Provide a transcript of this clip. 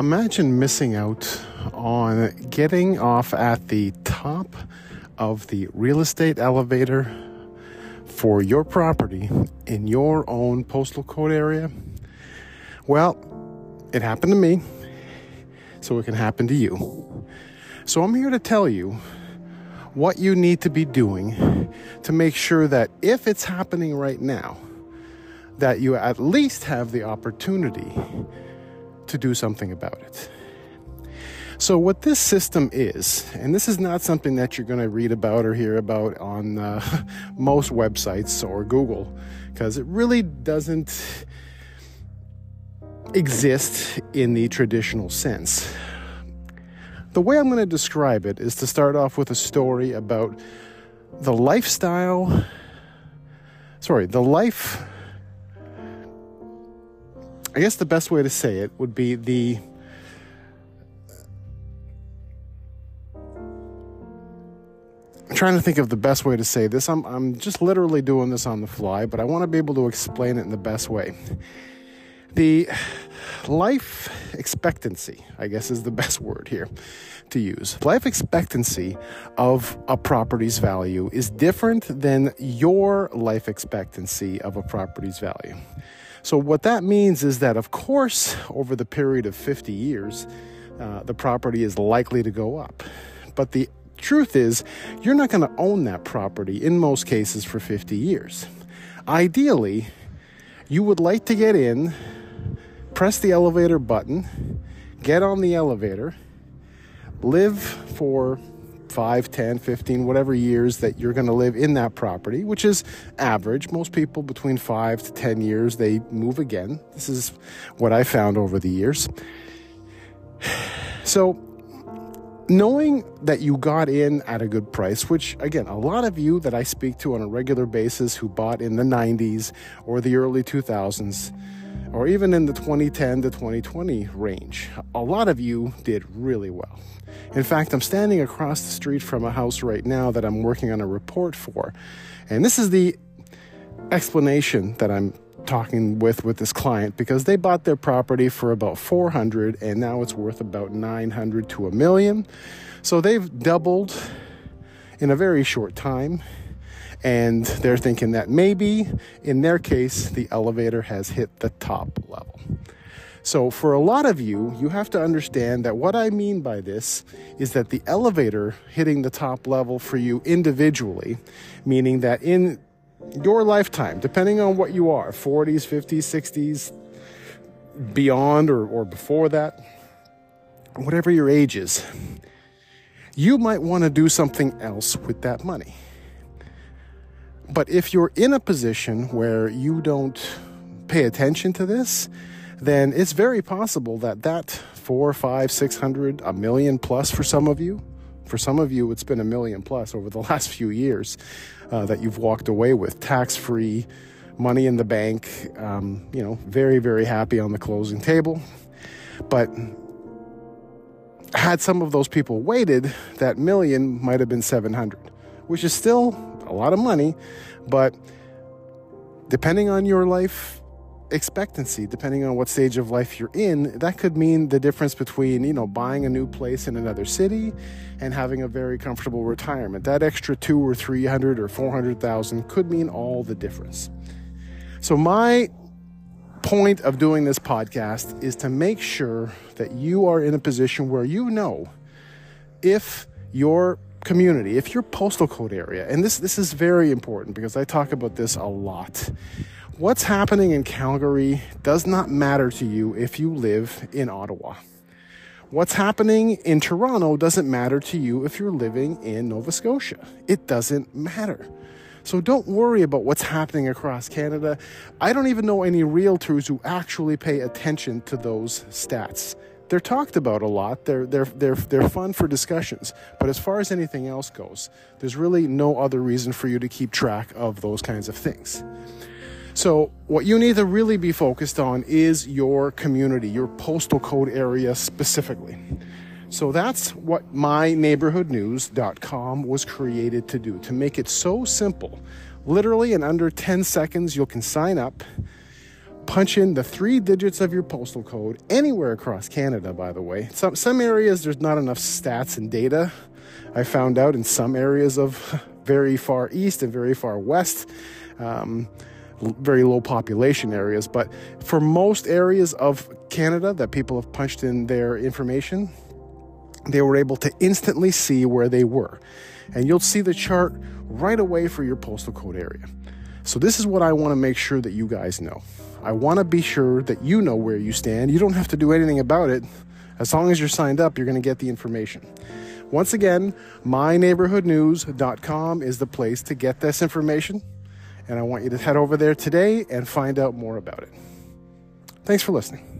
Imagine missing out on getting off at the top of the real estate elevator for your property in your own postal code area. Well, it happened to me, so it can happen to you. So I'm here to tell you what you need to be doing to make sure that if it's happening right now, that you at least have the opportunity to do something about it. So, what this system is, and this is not something that you're going to read about or hear about on uh, most websites or Google, because it really doesn't exist in the traditional sense. The way I'm going to describe it is to start off with a story about the lifestyle, sorry, the life I guess the best way to say it would be the I'm trying to think of the best way to say this. I'm I'm just literally doing this on the fly, but I want to be able to explain it in the best way. The life expectancy, I guess is the best word here to use. Life expectancy of a property's value is different than your life expectancy of a property's value. So, what that means is that, of course, over the period of 50 years, uh, the property is likely to go up. But the truth is, you're not going to own that property in most cases for 50 years. Ideally, you would like to get in, press the elevator button, get on the elevator, live for 5, 10, 15, whatever years that you're going to live in that property, which is average. Most people between 5 to 10 years, they move again. This is what I found over the years. So, knowing that you got in at a good price, which again, a lot of you that I speak to on a regular basis who bought in the 90s or the early 2000s, or even in the 2010 to 2020 range, a lot of you did really well. In fact, I'm standing across the street from a house right now that I'm working on a report for. And this is the explanation that I'm talking with with this client because they bought their property for about 400 and now it's worth about 900 to a million. So they've doubled in a very short time and they're thinking that maybe in their case the elevator has hit the top level. So, for a lot of you, you have to understand that what I mean by this is that the elevator hitting the top level for you individually, meaning that in your lifetime, depending on what you are 40s, 50s, 60s, beyond, or, or before that, whatever your age is, you might want to do something else with that money. But if you're in a position where you don't pay attention to this, then it's very possible that that four, five, six hundred, a million plus for some of you, for some of you, it's been a million plus over the last few years uh, that you've walked away with tax free, money in the bank, um, you know, very, very happy on the closing table. But had some of those people waited, that million might have been 700, which is still a lot of money, but depending on your life expectancy depending on what stage of life you're in that could mean the difference between you know buying a new place in another city and having a very comfortable retirement. That extra two or three hundred or four hundred thousand could mean all the difference. So my point of doing this podcast is to make sure that you are in a position where you know if your community if your postal code area and this this is very important because I talk about this a lot What's happening in Calgary does not matter to you if you live in Ottawa. What's happening in Toronto doesn't matter to you if you're living in Nova Scotia. It doesn't matter. So don't worry about what's happening across Canada. I don't even know any realtors who actually pay attention to those stats. They're talked about a lot. They're they're they're they're fun for discussions. But as far as anything else goes, there's really no other reason for you to keep track of those kinds of things. So, what you need to really be focused on is your community, your postal code area specifically. So, that's what myneighborhoodnews.com was created to do, to make it so simple. Literally, in under 10 seconds, you can sign up, punch in the three digits of your postal code anywhere across Canada, by the way. Some, some areas, there's not enough stats and data. I found out in some areas of very far east and very far west. Um, very low population areas, but for most areas of Canada that people have punched in their information, they were able to instantly see where they were. And you'll see the chart right away for your postal code area. So, this is what I want to make sure that you guys know. I want to be sure that you know where you stand. You don't have to do anything about it. As long as you're signed up, you're going to get the information. Once again, myneighborhoodnews.com is the place to get this information. And I want you to head over there today and find out more about it. Thanks for listening.